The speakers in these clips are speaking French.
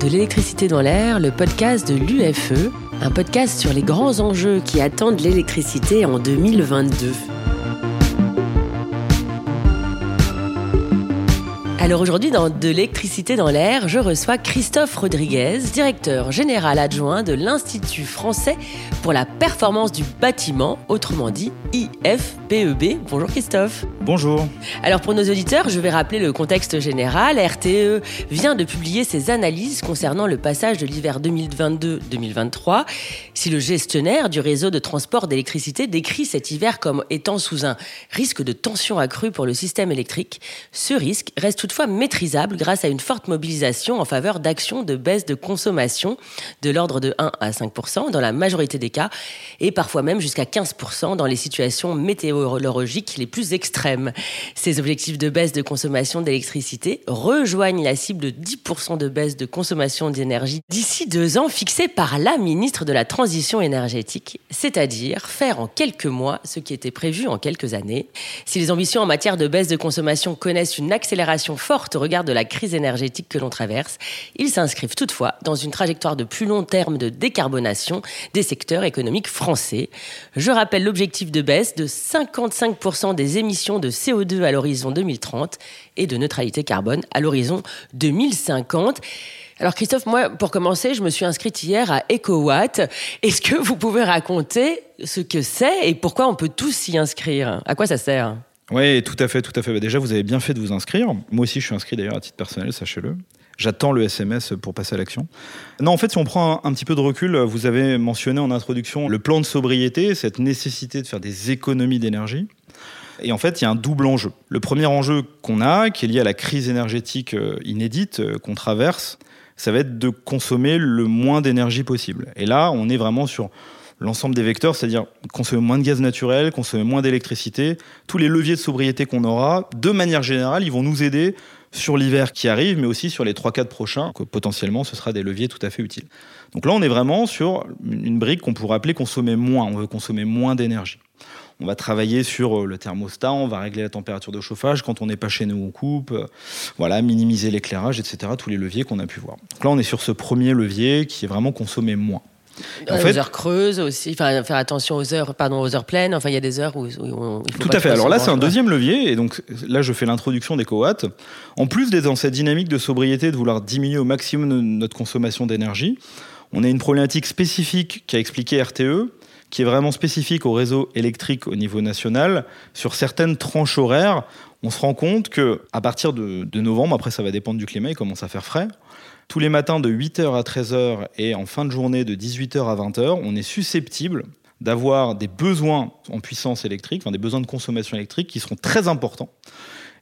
de l'électricité dans l'air, le podcast de l'UFE, un podcast sur les grands enjeux qui attendent l'électricité en 2022. Alors aujourd'hui, dans De l'électricité dans l'air, je reçois Christophe Rodriguez, directeur général adjoint de l'Institut français pour la performance du bâtiment, autrement dit IFPEB. Bonjour Christophe. Bonjour. Alors pour nos auditeurs, je vais rappeler le contexte général. RTE vient de publier ses analyses concernant le passage de l'hiver 2022-2023. Si le gestionnaire du réseau de transport d'électricité décrit cet hiver comme étant sous un risque de tension accrue pour le système électrique, ce risque reste toutefois maîtrisable grâce à une forte mobilisation en faveur d'actions de baisse de consommation de l'ordre de 1 à 5% dans la majorité des cas et parfois même jusqu'à 15 dans les situations météorologiques les plus extrêmes. Ces objectifs de baisse de consommation d'électricité rejoignent la cible de 10% de baisse de consommation d'énergie d'ici deux ans fixée par la ministre de la Transition énergétique, c'est-à-dire faire en quelques mois ce qui était prévu en quelques années. Si les ambitions en matière de baisse de consommation connaissent une accélération forte au regard de la crise énergétique que l'on traverse. Ils s'inscrivent toutefois dans une trajectoire de plus long terme de décarbonation des secteurs économiques français. Je rappelle l'objectif de baisse de 55% des émissions de CO2 à l'horizon 2030 et de neutralité carbone à l'horizon 2050. Alors Christophe, moi, pour commencer, je me suis inscrite hier à EcoWatt. Est-ce que vous pouvez raconter ce que c'est et pourquoi on peut tous s'y inscrire? À quoi ça sert? Oui, tout à fait, tout à fait. Bah, déjà, vous avez bien fait de vous inscrire. Moi aussi, je suis inscrit d'ailleurs à titre personnel, sachez-le. J'attends le SMS pour passer à l'action. Non, en fait, si on prend un, petit peu de recul, vous avez mentionné en introduction le plan de sobriété, cette nécessité de faire des économies d'énergie. Et en fait, il y a un double enjeu. Le premier enjeu qu'on a, qui est lié à la crise énergétique euh, inédite euh, qu'on traverse, ça va être de consommer le moins d'énergie possible. Et là, on est vraiment sur l'ensemble des vecteurs, c'est-à-dire consommer moins de gaz naturel, consommer moins d'électricité, tous les leviers de sobriété qu'on aura, de manière générale, ils vont nous aider sur l'hiver qui arrive, mais aussi sur les 3-4 prochains, que potentiellement ce sera des leviers tout à fait utiles. Donc là, on est vraiment sur une brique qu'on pourrait appeler consommer moins, on veut consommer moins d'énergie. On va travailler sur euh, le thermostat, on va régler la température de chauffage. Quand on n'est pas chez nous, on coupe. Euh, voilà, minimiser l'éclairage, etc. Tous les leviers qu'on a pu voir. Donc là, on est sur ce premier levier qui est vraiment consommer moins. En fait, heures creuses aussi, enfin, faire attention aux heures, pardon, aux heures pleines. Enfin, il y a des heures où, on, Tout à fait. Alors là, c'est un deuxième levier, et donc là, je fais l'introduction des coates. En plus d'être dans cette dynamique de sobriété, de vouloir diminuer au maximum notre consommation d'énergie, on a une problématique spécifique qu'a expliqué RTE, qui est vraiment spécifique au réseau électrique au niveau national. Sur certaines tranches horaires, on se rend compte que à partir de, de novembre, après ça va dépendre du climat, il commence à faire frais tous les matins de 8h à 13h et en fin de journée de 18h à 20h, on est susceptible d'avoir des besoins en puissance électrique, des besoins de consommation électrique qui seront très importants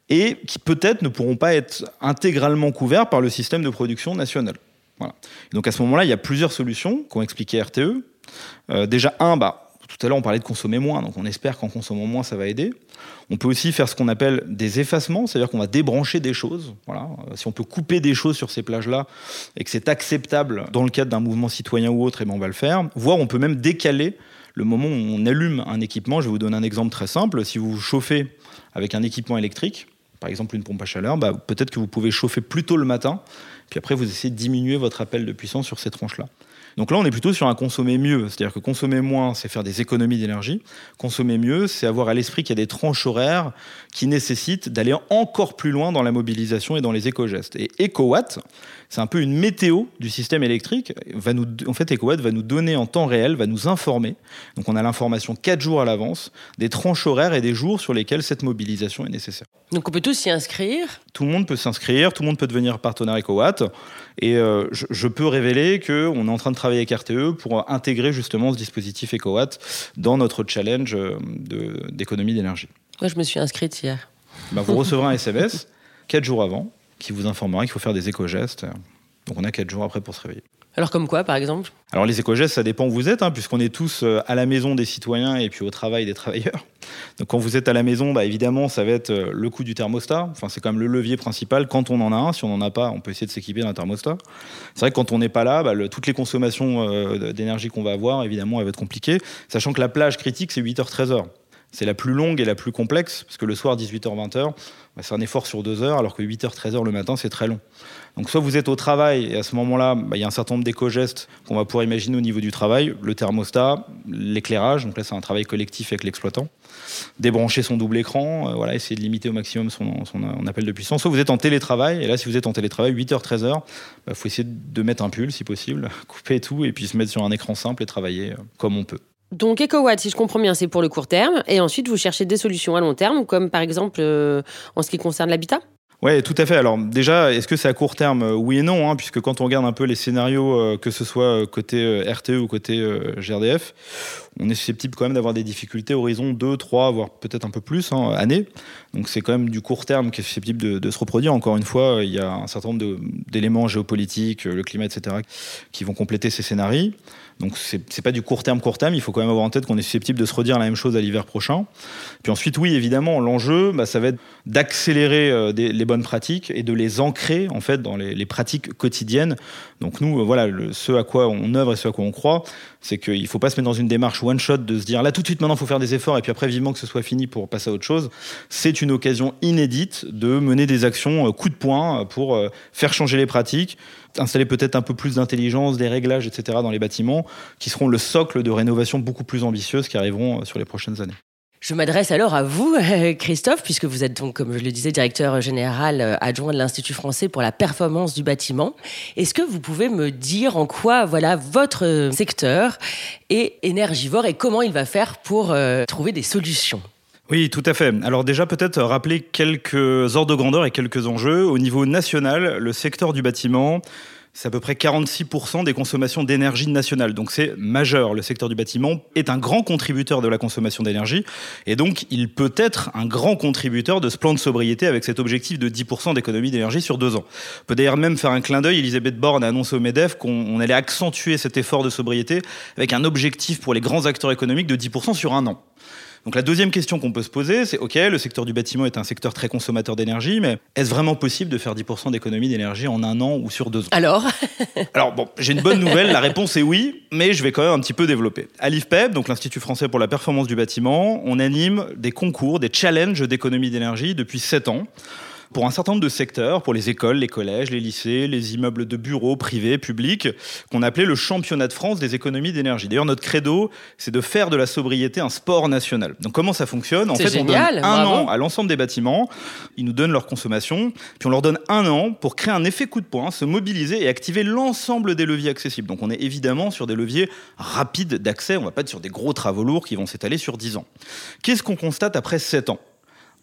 et qui peut-être ne pourront pas être intégralement couverts par le système de production national. Voilà. donc à ce moment-là, il y a plusieurs solutions qu'ont expliqué RTE. Euh, déjà, un, bah, tout à l'heure, on parlait de consommer moins, donc on espère qu'en consommant moins, ça va aider. On peut aussi faire ce qu'on appelle des effacements, c'est-à-dire qu'on va débrancher des choses. Voilà. Si on peut couper des choses sur ces plages-là et que c'est acceptable dans le cadre d'un mouvement citoyen ou autre, et eh ben on va le faire. Voire on peut même décaler le moment où on allume un équipement. Je vais vous donner un exemple très simple. Si vous chauffez avec un équipement électrique, par exemple une pompe à chaleur, bah, peut-être que vous pouvez chauffer plus tôt le matin, puis après vous essayez de diminuer votre appel de puissance sur ces tranches-là. Donc là, on est plutôt sur un consommer mieux. C'est-à-dire que consommer moins, c'est faire des économies d'énergie. Consommer mieux, c'est avoir à l'esprit qu'il y a des tranches horaires qui nécessitent d'aller encore plus loin dans la mobilisation et dans les éco-gestes. Et EcoWatt, c'est un peu une météo du système électrique. Va nous, en fait, EcoWatt va nous donner en temps réel, va nous informer. Donc on a l'information 4 jours à l'avance des tranches horaires et des jours sur lesquels cette mobilisation est nécessaire. Donc on peut tous s'y inscrire Tout le monde peut s'inscrire, tout le monde peut devenir partenaire EcoWatt. Et euh, je, peux révéler qu'on est en train de travailler avec RTE pour intégrer justement ce dispositif EcoWatt dans notre challenge euh, d'économie d'énergie. Moi, je me suis inscrite hier. Ben, vous recevrez un SMS 4 jours avant qui vous informera qu'il faut faire des éco-gestes. Donc on a 4 jours après pour se réveiller. Alors comme quoi, par exemple? Alors les éco-gestes, ça dépend où vous êtes, hein, puisqu'on est tous euh, à la maison des citoyens et puis au travail des travailleurs. Donc quand vous êtes à la maison, bah, évidemment, ça va être euh, le coût du thermostat. Enfin, c'est quand même le levier principal quand on en a un. Si on n'en a pas, on peut essayer de s'équiper d'un thermostat. C'est vrai que quand on n'est pas là, bah, toutes les consommations euh, d'énergie qu'on va avoir, évidemment, elles vont être compliquées. Sachant que la plage critique, c'est 8h-13h. c'est la plus longue et la plus complexe, parce que le soir, 18h-20h, bah, c'est un effort sur deux heures, alors que 8h-13h le matin, c'est très long. Donc soit vous êtes au travail, et à ce moment-là, bah, il y a un certain nombre d'éco-gestes qu'on va pouvoir imaginer au niveau du travail, le thermostat, l'éclairage, donc là c'est un travail collectif avec l'exploitant, débrancher son double écran, euh, voilà, essayer de limiter au maximum son, son, appel de puissance. Soit vous êtes en télétravail, et là si vous êtes en télétravail, 8h-13h, il bah, faut essayer de mettre un pull si possible, couper tout, et puis se mettre sur un écran simple et travailler euh, comme on peut. Donc EcoWatt, si je comprends bien, c'est pour le court terme. Et ensuite, vous cherchez des solutions à long terme, comme par exemple euh, en ce qui concerne l'habitat? Oui, tout à fait. Alors déjà, est-ce que c'est à court terme? Oui et non, hein, puisque quand on regarde un peu les scénarios, euh, que ce soit côté RTE ou côté GRDF, on est susceptible quand même d'avoir des difficultés horizon 2, 3, voire peut-être un peu plus, hein, années. Donc c'est quand même du court terme qui est susceptible de, se reproduire. Encore une fois, il y a un certain nombre d'éléments géopolitiques, le climat, etc., qui vont compléter ces scénarios. Donc c'est pas du court terme court terme, il faut quand même avoir en tête qu'on est susceptible de se redire la même chose à l'hiver prochain. Puis ensuite oui évidemment l'enjeu bah, ça va être d'accélérer euh, les bonnes pratiques et de les ancrer en fait dans les, les pratiques quotidiennes. Donc nous euh, voilà le, ce à quoi on œuvre et ce à quoi on croit, c'est qu'il faut pas se mettre dans une démarche one shot de se dire là tout de suite maintenant il faut faire des efforts et puis après vivement que ce soit fini pour passer à autre chose. C'est une occasion inédite de mener des actions euh, coup de poing pour faire changer les pratiques, installer peut-être un peu plus d'intelligence, des réglages, etc. dans les bâtiments, qui seront le socle de rénovation beaucoup plus ambitieuse qui arriveront euh, sur les prochaines années. Je m'adresse alors à vous, Christophe, puisque vous êtes donc, comme je le disais, directeur général euh, adjoint de l'Institut français pour la performance du bâtiment. Est-ce que vous pouvez me dire en quoi, voilà, votre secteur est énergivore et comment il va faire pour euh, trouver des solutions? Oui, tout à fait. Alors déjà, peut-être rappeler quelques ordres de grandeur et quelques enjeux. Au niveau national, le secteur du bâtiment, c'est à peu près 46% des consommations d'énergie nationale. Donc c'est majeur. Le secteur du bâtiment est un grand contributeur de la consommation d'énergie. Et donc il peut être un grand contributeur de ce plan de sobriété avec cet objectif de 10% d'économie d'énergie sur deux ans. On peut d'ailleurs même faire un clin d'œil. Elisabeth Borne a annoncé au MEDEF qu'on allait accentuer cet effort de sobriété avec un objectif pour les grands acteurs économiques de 10% sur un an. Donc la deuxième question qu'on peut se poser, c'est OK, le secteur du bâtiment est un secteur très consommateur d'énergie, mais est-ce vraiment possible de faire 10% d'économie d'énergie en un an ou sur deux ans? Alors Alors bon, j'ai une bonne nouvelle, la réponse est oui, mais je vais quand même un petit peu développer. À l'IFPEB, donc l'Institut français pour la performance du bâtiment, on anime des concours, des challenges d'économie d'énergie depuis 7 ans pour un certain nombre de secteurs, pour les écoles, les collèges, les lycées, les immeubles de bureaux privés, publics, qu'on appelait le championnat de France des économies d'énergie. D'ailleurs, notre credo, c'est de faire de la sobriété un sport national. Donc comment ça fonctionne? En fait, on donne un an à l'ensemble des bâtiments, ils nous donnent leur consommation, puis on leur donne un an pour créer un effet coup de poing, se mobiliser et activer l'ensemble des leviers accessibles. Donc on est évidemment sur des leviers rapides d'accès, on va pas être sur des gros travaux lourds qui vont s'étaler sur 10 ans. Qu'est-ce qu'on constate après 7 ans?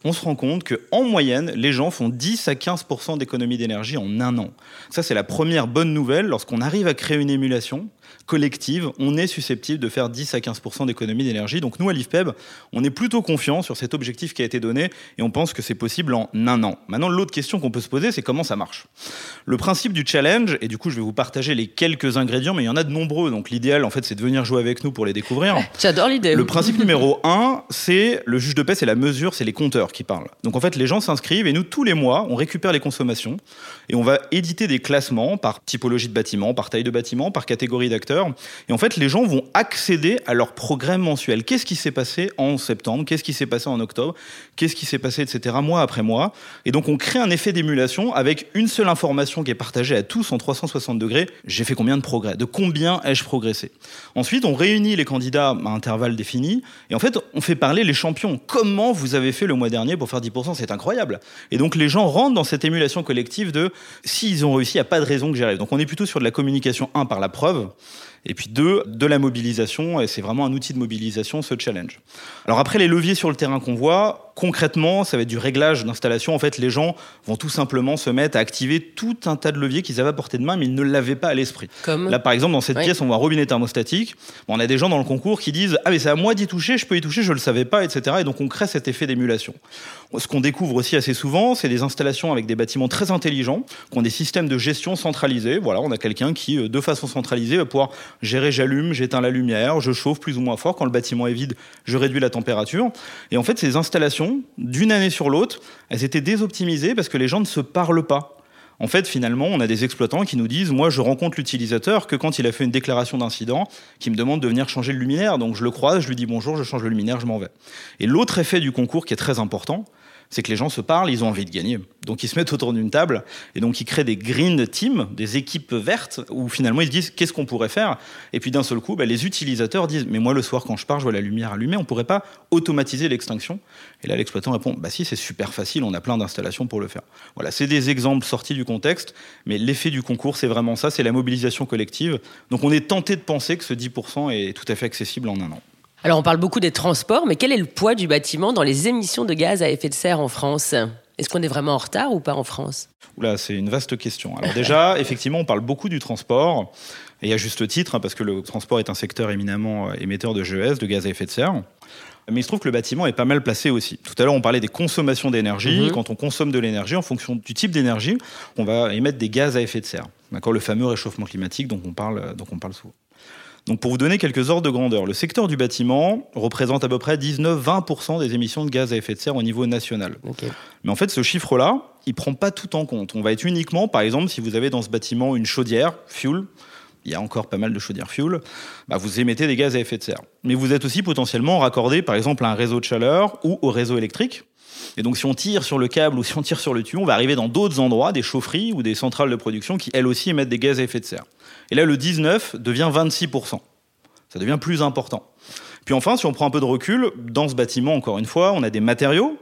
On se rend compte qu'en moyenne, les gens font 10 à 15% d'économie d'énergie en un an. Ça, c'est la première bonne nouvelle. Lorsqu'on arrive à créer une émulation, collective, on est susceptible de faire 10 à 15 d'économie d'énergie. Donc nous, à l'IFPEB, on est plutôt confiant sur cet objectif qui a été donné et on pense que c'est possible en un an. Maintenant, l'autre question qu'on peut se poser, c'est comment ça marche? Le principe du challenge, et du coup, je vais vous partager les quelques ingrédients, mais il y en a de nombreux. Donc l'idéal, en fait, c'est de venir jouer avec nous pour les découvrir. J'adore l'idée. Le principe numéro un, c'est le juge de paix, c'est la mesure, c'est les compteurs qui parlent. Donc en fait, les gens s'inscrivent et nous, tous les mois, on récupère les consommations et on va éditer des classements par typologie de bâtiment, par taille de bâtiment, par catégorie Et en fait, les gens vont accéder à leur programme mensuel. Qu'est-ce qui s'est passé en septembre? Qu'est-ce qui s'est passé en octobre? Qu'est-ce qui s'est passé, etc., mois après mois? Et donc, on crée un effet d'émulation avec une seule information qui est partagée à tous en 360 degrés. J'ai fait combien de progrès? De combien ai-je progressé? Ensuite, on réunit les candidats à intervalles définis. Et en fait, on fait parler les champions. Comment vous avez fait le mois dernier pour faire 10% C'est incroyable. Et donc, les gens rentrent dans cette émulation collective de s'ils ont réussi, il n'y a pas de raison que j'y arrive. Donc, on est plutôt sur de la communication, un, par la preuve. Et puis deux, de la mobilisation, et c'est vraiment un outil de mobilisation, ce challenge. Alors après, les leviers sur le terrain qu'on voit, concrètement, ça va être du réglage d'installation. En fait, les gens vont tout simplement se mettre à activer tout un tas de leviers qu'ils avaient à portée de main, mais ils ne l'avaient pas à l'esprit. Comme Là, par exemple, dans cette pièce, on voit un robinet thermostatique. on a des gens dans le concours qui disent Ah, mais c'est à moi d'y toucher, je peux y toucher, je ne le savais pas, etc. Et donc, on crée cet effet d'émulation. Ce qu'on découvre aussi assez souvent, c'est des installations avec des bâtiments très intelligents, qui ont des systèmes de gestion centralisés. Voilà, on a quelqu'un qui, euh, de façon centralisée, va pouvoir gérer j'allume, j'éteins la lumière, je chauffe plus ou moins fort. Quand le bâtiment est vide, je réduis la température. Et en fait, ces installations, d'une année sur l'autre, elles étaient désoptimisées parce que les gens ne se parlent pas. En fait, finalement, on a des exploitants qui nous disent Moi, je rencontre l'utilisateur que quand il a fait une déclaration d'incident, qui me demande de venir changer le luminaire. Donc, je le croise, je lui dis bonjour, je change le luminaire, je m'en vais. Et l'autre effet du concours qui est très important, c'est que les gens se parlent, ils ont envie de gagner. Donc ils se mettent autour d'une table et donc ils créent des green teams, des équipes vertes, où finalement ils se disent qu'est-ce qu'on pourrait faire. Et puis d'un seul coup, bah, les utilisateurs disent mais moi le soir quand je pars, je vois la lumière allumée, on pourrait pas automatiser l'extinction Et là l'exploitant répond bah si c'est super facile, on a plein d'installations pour le faire. Voilà, c'est des exemples sortis du contexte, mais l'effet du concours c'est vraiment ça, c'est la mobilisation collective. Donc on est tenté de penser que ce 10% est tout à fait accessible en un an. Alors on parle beaucoup des transports, mais quel est le poids du bâtiment dans les émissions de gaz à effet de serre en France? Est-ce qu'on est vraiment en retard ou pas en France? Oula, c'est une vaste question. Alors déjà, effectivement, on parle beaucoup du transport, et à juste titre, hein, parce que le transport est un secteur éminemment euh, émetteur de GES, de gaz à effet de serre. Mais il se trouve que le bâtiment est pas mal placé aussi. Tout à l'heure, on parlait des consommations d'énergie. Mhm. Quand on consomme de l'énergie, en fonction du type d'énergie, on va émettre des gaz à effet de serre. D'accord, le fameux réchauffement climatique dont on parle, dont on parle souvent. Donc pour vous donner quelques ordres de grandeur, le secteur du bâtiment représente à peu près 19-20% des émissions de gaz à effet de serre au niveau national. Mais en fait, ce chiffre-là, il ne prend pas tout en compte. On va être uniquement, par exemple, si vous avez dans ce bâtiment une chaudière, fuel, il y a encore pas mal de chaudières fuel, bah vous émettez des gaz à effet de serre. Mais vous êtes aussi potentiellement raccordé, par exemple, à un réseau de chaleur ou au réseau électrique. Et donc, si on tire sur le câble ou si on tire sur le tuyau, on va arriver dans d'autres endroits, des chaufferies ou des centrales de production qui, elles aussi, émettent des gaz à effet de serre. Et là, le 19 devient 26%. Ça devient plus important. Puis enfin, si on prend un peu de recul, dans ce bâtiment, encore une fois, on a des matériaux,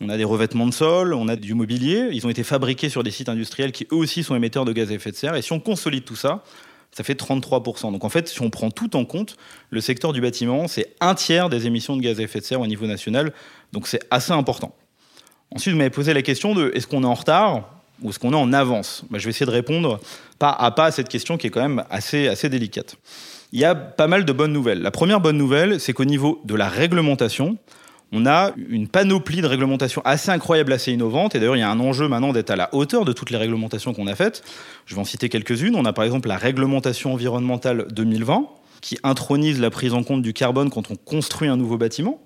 on a des revêtements de sol, on a du mobilier. Ils ont été fabriqués sur des sites industriels qui eux aussi sont émetteurs de gaz à effet de serre. Et si on consolide tout ça, ça fait 33%. Donc en fait, si on prend tout en compte, le secteur du bâtiment, c'est un tiers des émissions de gaz à effet de serre au niveau national. Donc c'est assez important. Ensuite, vous m'avez posé la question de est-ce qu'on est en retard? Ou est-ce qu'on est en avance bah, Je vais essayer de répondre pas à pas à cette question qui est quand même assez, assez délicate. Il y a pas mal de bonnes nouvelles. La première bonne nouvelle, c'est qu'au niveau de la réglementation, on a une panoplie de réglementations assez incroyable, assez innovante. Et d'ailleurs, il y a un enjeu maintenant d'être à la hauteur de toutes les réglementations qu'on a faites. Je vais en citer quelques-unes. On a par exemple la réglementation environnementale 2020, qui intronise la prise en compte du carbone quand on construit un nouveau bâtiment.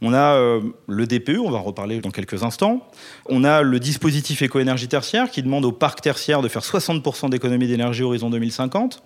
On a euh, le DPE, on va en reparler dans quelques instants. On a le dispositif éco-énergie tertiaire qui demande au parc tertiaire de faire 60% d'économie d'énergie horizon 2050.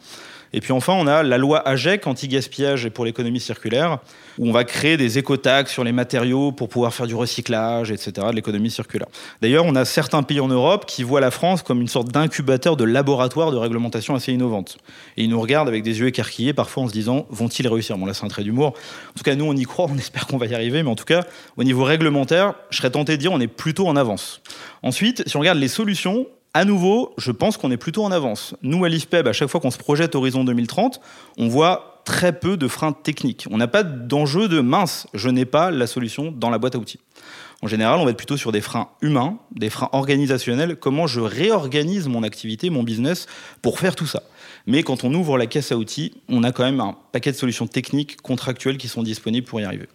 Et puis enfin, on a la loi AGEC, anti-gaspillage et pour l'économie circulaire, où on va créer des écotaxes sur les matériaux pour pouvoir faire du recyclage, etc., de l'économie circulaire. D'ailleurs, on a certains pays en Europe qui voient la France comme une sorte d'incubateur de laboratoire de réglementation assez innovante. Et ils nous regardent avec des yeux écarquillés, parfois en se disant, vont-ils réussir? Bon, là, c'est un trait d'humour. En tout cas, nous, on y croit, on espère qu'on va y arriver, mais en tout cas, au niveau réglementaire, je serais tenté de dire, on est plutôt en avance. Ensuite, si on regarde les solutions, à nouveau, je pense qu'on est plutôt en avance. Nous, à l'IFPEB, à chaque fois qu'on se projette Horizon 2030, on voit très peu de freins techniques. On n'a pas d'enjeu de mince, je n'ai pas la solution dans la boîte à outils. En général, on va être plutôt sur des freins humains, des freins organisationnels, comment je réorganise mon activité, mon business pour faire tout ça? Mais quand on ouvre la caisse à outils, on a quand même un paquet de solutions techniques, contractuelles qui sont disponibles pour y arriver.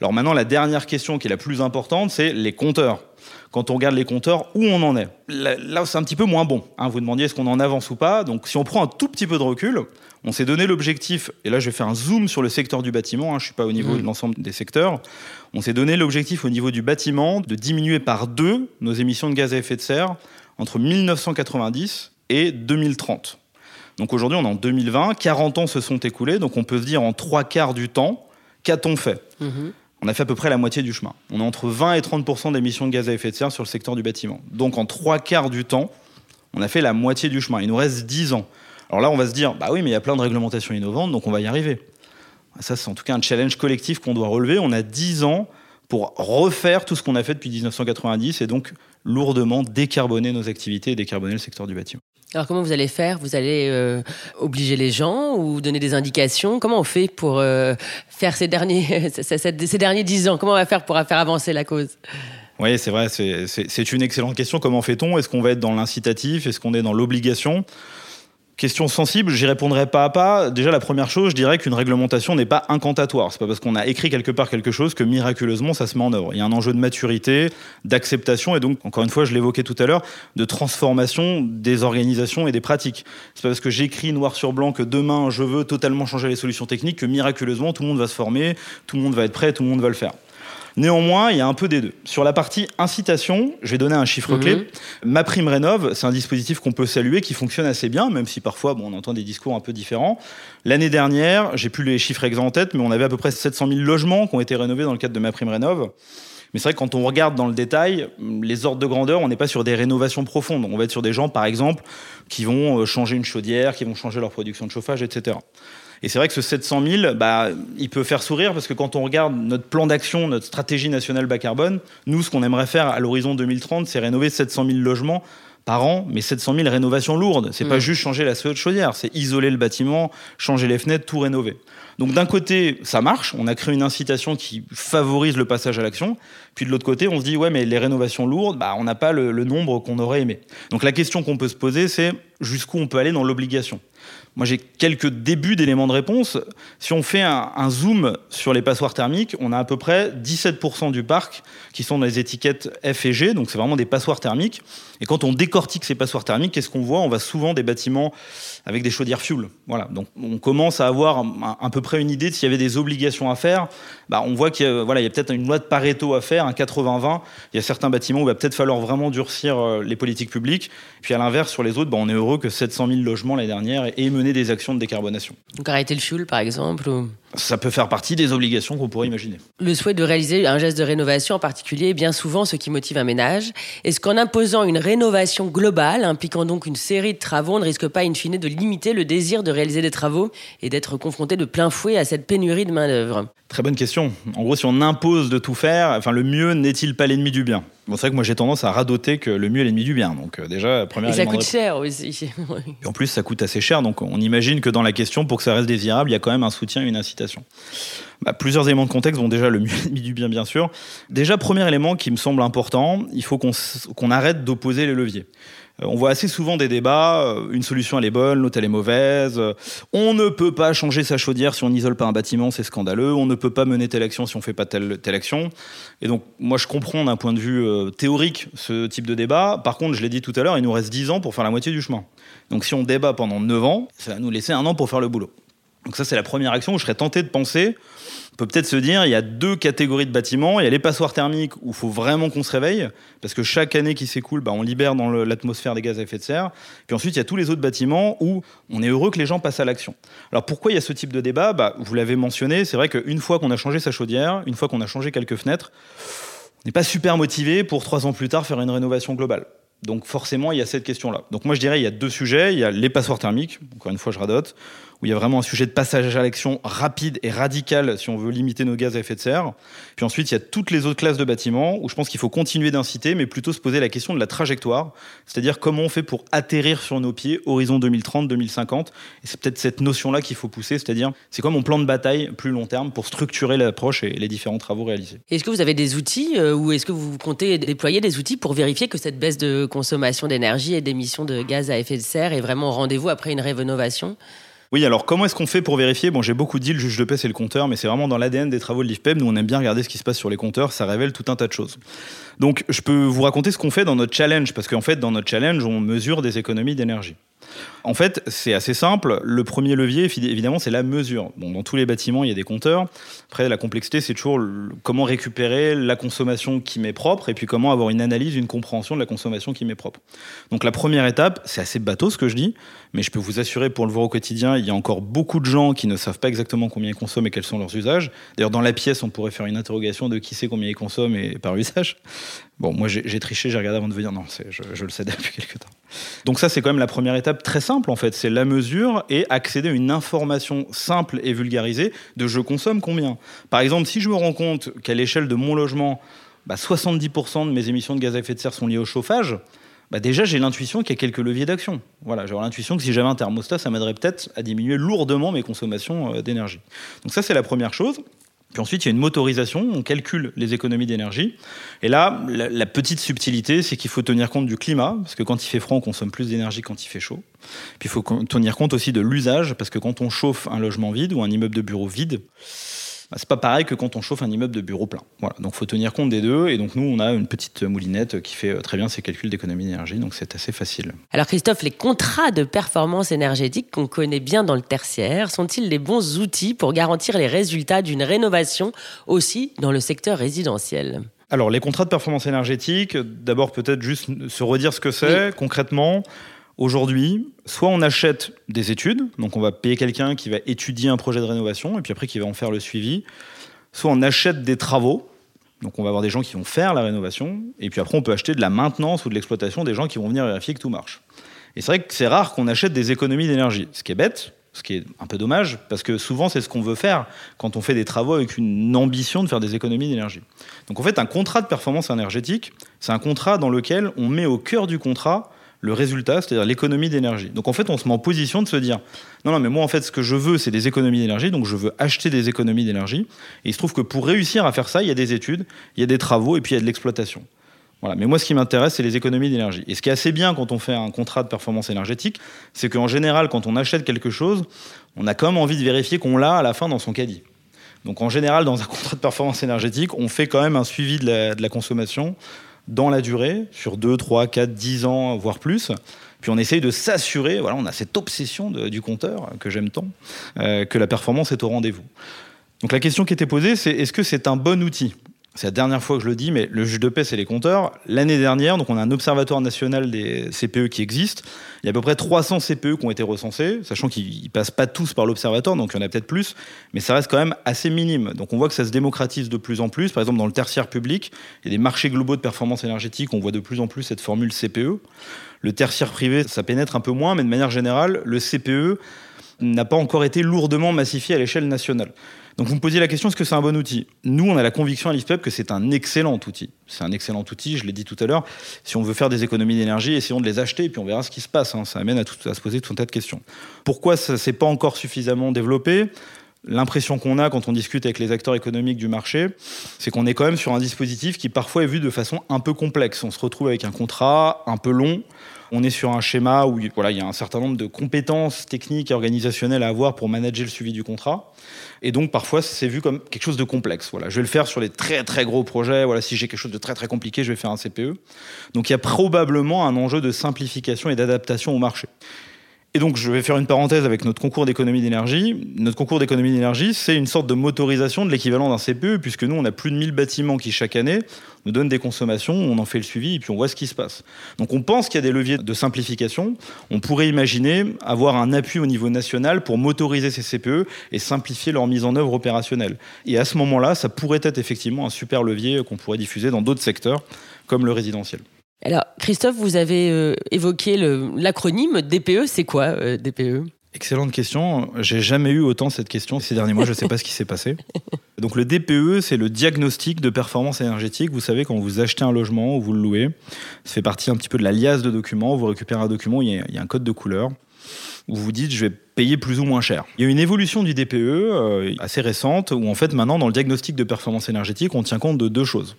Alors maintenant, la dernière question qui est la plus importante, c'est les compteurs. Quand on regarde les compteurs, où on en est Là, c'est un petit peu moins bon. Hein. Vous demandiez est-ce qu'on en avance ou pas. Donc si on prend un tout petit peu de recul, on s'est donné l'objectif, et là je vais faire un zoom sur le secteur du bâtiment, hein, je ne suis pas au niveau mmh. de l'ensemble des secteurs, on s'est donné l'objectif au niveau du bâtiment de diminuer par deux nos émissions de gaz à effet de serre entre 1990 et 2030. Donc aujourd'hui on est en 2020, 40 ans se sont écoulés, donc on peut se dire en trois quarts du temps, qu'a-t-on fait? Mmh on a fait à peu près la moitié du chemin. On est entre 20 et 30% d'émissions de gaz à effet de serre sur le secteur du bâtiment. Donc en trois quarts du temps, on a fait la moitié du chemin. Il nous reste 10 ans. Alors là, on va se dire, bah oui, mais il y a plein de réglementations innovantes, donc on va y arriver. Ça, c'est en tout cas un challenge collectif qu'on doit relever. On a 10 ans pour refaire tout ce qu'on a fait depuis 1990 et donc lourdement décarboner nos activités et décarboner le secteur du bâtiment. Alors comment vous allez faire? Vous allez euh, obliger les gens ou donner des indications? Comment on fait pour euh, faire ces derniers, ces derniers 10 ans? Comment on va faire pour faire avancer la cause? Oui, c'est vrai, c'est une excellente question. Comment fait-on? Est-ce qu'on va être dans l'incitatif? Est-ce qu'on est dans l'obligation? Question sensible, j'y répondrai pas à pas. Déjà, la première chose, je dirais qu'une réglementation n'est pas incantatoire. C'est pas parce qu'on a écrit quelque part quelque chose que miraculeusement ça se met en œuvre. Il y a un enjeu de maturité, d'acceptation et donc, encore une fois, je l'évoquais tout à l'heure, de transformation des organisations et des pratiques. C'est pas parce que j'écris noir sur blanc que demain je veux totalement changer les solutions techniques que miraculeusement tout le monde va se former, tout le monde va être prêt, tout le monde va le faire. Néanmoins, il y a un peu des deux. Sur la partie incitation, je vais donner un chiffre clé. Mhm. Ma prime rénov, c'est un dispositif qu'on peut saluer, qui fonctionne assez bien, même si parfois bon, on entend des discours un peu différents. L'année dernière, j'ai plus les chiffres exacts en tête, mais on avait à peu près 700 000 logements qui ont été rénovés dans le cadre de ma prime rénov. Mais c'est vrai que quand on regarde dans le détail, les ordres de grandeur, on n'est pas sur des rénovations profondes. On va être sur des gens, par exemple, qui vont euh, changer une chaudière, qui vont changer leur production de chauffage, etc. Et c'est vrai que ce 700 000, bah, il peut faire sourire parce que quand on regarde notre plan d'action, notre stratégie nationale bas carbone, nous, ce qu'on aimerait faire à l'horizon 2030, c'est rénover 700 000 logements par an, mais 700 000 rénovations lourdes. C'est pas Mm. juste changer la chaudière, c'est isoler le bâtiment, changer les fenêtres, tout rénover. Donc d'un côté, ça marche, on a créé une incitation qui favorise le passage à l'action. Puis de l'autre côté, on se dit, ouais, mais les rénovations lourdes, bah, on n'a pas le, nombre qu'on aurait aimé. Donc la question qu'on peut se poser, c'est jusqu'où on peut aller dans l'obligation? Moi, j'ai quelques débuts d'éléments de réponse. Si on fait un, zoom sur les passoires thermiques, on a à peu près 17% du parc qui sont dans les étiquettes F et G, donc c'est vraiment des passoires thermiques. Et quand on décortique ces passoires thermiques, qu'est-ce qu'on voit? On voit souvent des bâtiments avec des chaudières fuel. Voilà, donc on commence à avoir à peu près une idée de s'il y avait des obligations à faire. Bah, on voit qu'il y a, voilà, il y a peut-être une loi de Pareto à faire, un 80-20. Il y a certains bâtiments où il va peut-être falloir vraiment durcir euh, les politiques publiques. Puis à l'inverse, sur les autres, bah, on est heureux que 700 000 logements l'année dernière aient mené des actions de décarbonation. Donc arrêter le fuel, par exemple. Ça peut faire partie des obligations qu'on pourrait imaginer. Le souhait de réaliser un geste de rénovation en particulier est bien souvent ce qui motive un ménage. Est-ce qu'en imposant une rénovation globale, impliquant donc une série de travaux, on ne risque pas in fine de limiter le désir de réaliser des travaux et d'être confronté de plein fouet à cette pénurie de main-d'œuvre? Très bonne question. En gros, si on impose de tout faire, enfin, le mieux n'est-il pas l'ennemi du bien? Bon, c'est vrai que moi j'ai tendance à radoter que le mieux est l'ennemi du bien. Donc euh, déjà, première Et ça de coûte cher aussi. Et en plus, ça coûte assez cher, donc on imagine que dans la question, pour que ça reste désirable, il y a quand même un soutien et une incitation. Bah, plusieurs éléments de contexte. Bon, déjà, le mieux ennemi du bien, bien sûr. Déjà, premier élément qui me semble important, il faut qu'on arrête d'opposer les leviers. Euh, On voit assez souvent des débats, euh, une solution elle est bonne, l'autre elle est mauvaise, euh, on ne peut pas changer sa chaudière si on n'isole pas un bâtiment, c'est scandaleux, on ne peut pas mener telle action si on fait pas telle, action. Et donc moi je comprends d'un point de vue théorique ce type de débat, par contre je l'ai dit tout à l'heure, il nous reste 10 ans pour faire la moitié du chemin. Donc si on débat pendant 9 ans, ça va nous laisser un an pour faire le boulot. Donc ça c'est la première action où je serais tenté de penser peut peut-être se dire, il y a deux catégories de bâtiments. Il y a les passoires thermiques où il faut vraiment qu'on se réveille, parce que chaque année qui s'écoule, bah, on libère dans l'atmosphère des gaz à effet de serre. Puis ensuite, il y a tous les autres bâtiments où on est heureux que les gens passent à l'action. Alors pourquoi il y a ce type de débat? Bah, Vous l'avez mentionné, c'est vrai qu'une fois qu'on a changé sa chaudière, une fois qu'on a changé quelques fenêtres, on n'est pas super motivé pour trois ans plus tard faire une rénovation globale. Donc forcément, il y a cette question-là. Donc moi, je dirais, il y a deux sujets. Il y a les passoires thermiques, encore une fois, je radote, où il y a vraiment un sujet de passage à l'action rapide et radical si on veut limiter nos gaz à effet de serre. Puis ensuite, il y a toutes les autres classes de bâtiments où je pense qu'il faut continuer d'inciter, mais plutôt se poser la question de la trajectoire, c'est-à-dire comment on fait pour atterrir sur nos pieds horizon 2030-2050. Et c'est peut-être cette notion-là qu'il faut pousser, c'est-à-dire c'est quoi mon plan de bataille plus long terme pour structurer l'approche et les différents travaux réalisés? Est-ce que vous avez des outils euh, ou est-ce que vous comptez déployer des outils pour vérifier que cette baisse de consommation d'énergie et d'émissions de gaz à effet de serre est vraiment au rendez-vous après une rénovation? Oui, alors comment est-ce qu'on fait pour vérifier? Bon, j'ai beaucoup dit le juge de paix c'est le compteur, mais c'est vraiment dans l'ADN des travaux de l'IFPEB. Nous, on aime bien regarder ce qui se passe sur les compteurs, ça révèle tout un tas de choses. Donc, je peux vous raconter ce qu'on fait dans notre challenge, parce qu'en fait, dans notre challenge, on mesure des économies d'énergie. En fait, c'est assez simple. Le premier levier, évidemment, c'est la mesure. Bon, dans tous les bâtiments, il y a des compteurs. Après, la complexité, c'est toujours comment récupérer la consommation qui m'est propre et puis comment avoir une analyse, une compréhension de la consommation qui m'est propre. Donc, la première étape, c'est assez bateau ce que je dis, mais je peux vous assurer, pour le voir au quotidien, il y a encore beaucoup de gens qui ne savent pas exactement combien ils consomment et quels sont leurs usages. D'ailleurs, dans la pièce, on pourrait faire une interrogation de qui sait combien ils consomment et par usage. Bon, moi, j'ai triché, j'ai regardé avant de venir. Non, je, le sais depuis quelques temps. Donc ça, c'est quand même la première étape très simple, en fait. C'est la mesure et accéder à une information simple et vulgarisée de je consomme combien. Par exemple, si je me rends compte qu'à l'échelle de mon logement, bah, 70% de mes émissions de gaz à effet de serre sont liées au chauffage, bah déjà j'ai l'intuition qu'il y a quelques leviers d'action. Voilà, j'ai l'intuition que si j'avais un thermostat, ça m'aiderait peut-être à diminuer lourdement mes consommations euh, d'énergie. Donc ça, c'est la première chose. Puis ensuite, il y a une motorisation, on calcule les économies d'énergie. Et là, la, petite subtilité, c'est qu'il faut tenir compte du climat, parce que quand il fait froid, on consomme plus d'énergie quand il fait chaud. Puis il faut tenir compte aussi de l'usage, parce que quand on chauffe un logement vide ou un immeuble de bureau vide, bah, c'est pas pareil que quand on chauffe un immeuble de bureau plein. Voilà, donc faut tenir compte des deux. Et donc nous, on a une petite moulinette qui fait très bien ces calculs d'économie d'énergie, donc c'est assez facile. Alors Christophe, les contrats de performance énergétique qu'on connaît bien dans le tertiaire sont-ils les bons outils pour garantir les résultats d'une rénovation aussi dans le secteur résidentiel? Alors, les contrats de performance énergétique, d'abord peut-être juste se redire ce que c'est concrètement. Aujourd'hui, soit on achète des études, donc on va payer quelqu'un qui va étudier un projet de rénovation et puis après qui va en faire le suivi, soit on achète des travaux, donc on va avoir des gens qui vont faire la rénovation, et puis après on peut acheter de la maintenance ou de l'exploitation des gens qui vont venir vérifier que tout marche. Et c'est vrai que c'est rare qu'on achète des économies d'énergie, ce qui est bête, ce qui est un peu dommage, parce que souvent c'est ce qu'on veut faire quand on fait des travaux avec une ambition de faire des économies d'énergie. Donc en fait, un contrat de performance énergétique, c'est un contrat dans lequel on met au cœur du contrat le résultat, c'est-à-dire l'économie d'énergie. Donc en fait, on se met en position de se dire, non, non, mais moi en fait, ce que je veux, c'est des économies d'énergie, donc je veux acheter des économies d'énergie. Et il se trouve que pour réussir à faire ça, il y a des études, il y a des travaux, et puis il y a de l'exploitation. Voilà. Mais moi, ce qui m'intéresse, c'est les économies d'énergie. Et ce qui est assez bien quand on fait un contrat de performance énergétique, c'est qu'en général, quand on achète quelque chose, on a quand même envie de vérifier qu'on l'a à la fin dans son caddie. Donc en général, dans un contrat de performance énergétique, on fait quand même un suivi de la, consommation dans la durée, sur 2, 3, 4, 10 ans, voire plus. Puis on essaye de s'assurer, voilà, on a cette obsession du compteur que j'aime tant, euh, que la performance est au rendez-vous. Donc la question qui était posée, c'est est-ce que c'est un bon outil? C'est la dernière fois que je le dis, mais le juge de paix, c'est les compteurs. L'année dernière, donc on a un observatoire national des CPE qui existe. Il y a à peu près 300 CPE qui ont été recensés, sachant qu'ils passent pas tous par l'observatoire, donc il y en a peut-être plus, mais ça reste quand même assez minime. Donc on voit que ça se démocratise de plus en plus. Par exemple, dans le tertiaire public, il y a des marchés globaux de performance énergétique, on voit de plus en plus cette formule CPE. Le tertiaire privé, ça pénètre un peu moins, mais de manière générale, le CPE n'a pas encore été lourdement massifié à l'échelle nationale. Donc vous me posiez la question, est-ce que c'est un bon outil? Nous, on a la conviction à l'IFPEP que c'est un excellent outil. C'est un excellent outil, je l'ai dit tout à l'heure. Si on veut faire des économies d'énergie, essayons de les acheter et puis on verra ce qui se passe. Hein. Ça amène à, à, se poser tout un tas de questions. Pourquoi ça ne s'est pas encore suffisamment développé? L'impression qu'on a quand on discute avec les acteurs économiques du marché, c'est qu'on est quand même sur un dispositif qui parfois est vu de façon un peu complexe. On se retrouve avec un contrat un peu long on est sur un schéma où voilà, il y a un certain nombre de compétences techniques et organisationnelles à avoir pour manager le suivi du contrat. Et donc, parfois, c'est vu comme quelque chose de complexe. Voilà, je vais le faire sur les très, très gros projets. Voilà, si j'ai quelque chose de très, très compliqué, je vais faire un CPE. Donc, il y a probablement un enjeu de simplification et d'adaptation au marché. Et donc, je vais faire une parenthèse avec notre concours d'économie d'énergie. Notre concours d'économie d'énergie, c'est une sorte de motorisation de l'équivalent d'un CPE, puisque nous, on a plus de 1000 bâtiments qui, chaque année, nous donnent des consommations, on en fait le suivi, et puis on voit ce qui se passe. Donc, on pense qu'il y a des leviers de simplification. On pourrait imaginer avoir un appui au niveau national pour motoriser ces CPE et simplifier leur mise en œuvre opérationnelle. Et à ce moment-là, ça pourrait être effectivement un super levier qu'on pourrait diffuser dans d'autres secteurs, comme le résidentiel. Alors, Christophe, vous avez euh, évoqué l'acronyme DPE. C'est quoi euh, DPE Excellente question. J'ai jamais eu autant cette question ces derniers mois. Je ne sais pas ce qui s'est passé. Donc le DPE, c'est le diagnostic de performance énergétique. Vous savez, quand vous achetez un logement ou vous le louez, ça fait partie un petit peu de la liasse de documents. Vous récupérez un document, il y a, un code de couleur où vous dites je vais payer plus ou moins cher. Il y a une évolution du DPE euh, assez récente où en fait maintenant dans le diagnostic de performance énergétique, on tient compte de deux choses.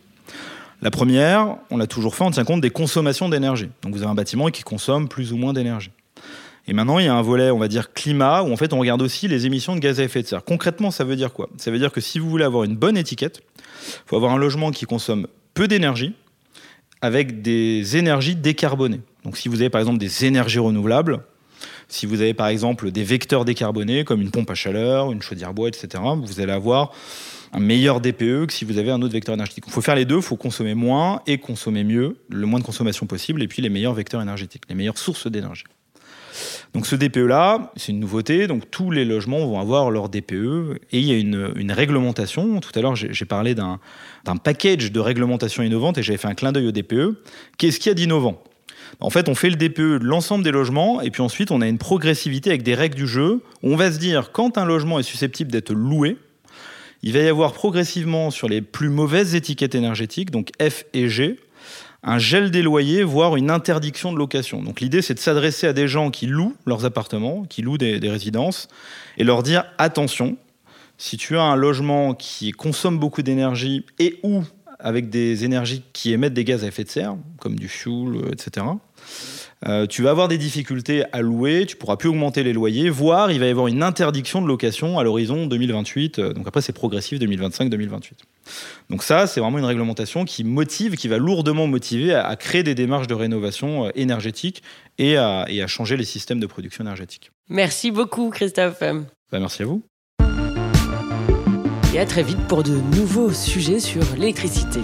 La première, on l'a toujours fait, on tient compte des consommations d'énergie. Donc vous avez un bâtiment qui consomme plus ou moins d'énergie. Et maintenant, il y a un volet, on va dire, climat, où en fait, on regarde aussi les émissions de gaz à effet de serre. Concrètement, ça veut dire quoi? Ça veut dire que si vous voulez avoir une bonne étiquette, il faut avoir un logement qui consomme peu d'énergie, avec des énergies décarbonées. Donc si vous avez par exemple des énergies renouvelables, si vous avez par exemple des vecteurs décarbonés, comme une pompe à chaleur, une chaudière bois, etc., vous allez avoir un meilleur DPE que si vous avez un autre vecteur énergétique. Il faut faire les deux, il faut consommer moins et consommer mieux, le moins de consommation possible, et puis les meilleurs vecteurs énergétiques, les meilleures sources d'énergie. Donc ce DPE-là, c'est une nouveauté, donc tous les logements vont avoir leur DPE, et il y a une, réglementation, tout à l'heure j'ai parlé d'un package de réglementation innovante, et j'avais fait un clin d'œil au DPE. Qu'est-ce qu'il y a d'innovant? En fait, on fait le DPE de l'ensemble des logements et puis ensuite on a une progressivité avec des règles du jeu. On va se dire quand un logement est susceptible d'être loué, il va y avoir progressivement sur les plus mauvaises étiquettes énergétiques, donc F et G, un gel des loyers, voire une interdiction de location. Donc l'idée, c'est de s'adresser à des gens qui louent leurs appartements, qui louent des, résidences, et leur dire attention, si tu as un logement qui consomme beaucoup d'énergie et ou avec des énergies qui émettent des gaz à effet de serre, comme du fuel, etc., euh, tu vas avoir des difficultés à louer, tu pourras plus augmenter les loyers, voire il va y avoir une interdiction de location à l'horizon 2028. Euh, donc après, c'est progressif 2025-2028. Donc ça, c'est vraiment une réglementation qui motive, qui va lourdement motiver à, créer des démarches de rénovation euh, énergétique et à, changer les systèmes de production énergétique. Merci beaucoup, Christophe. Bah, merci à vous. Et à très vite pour de nouveaux sujets sur l'électricité.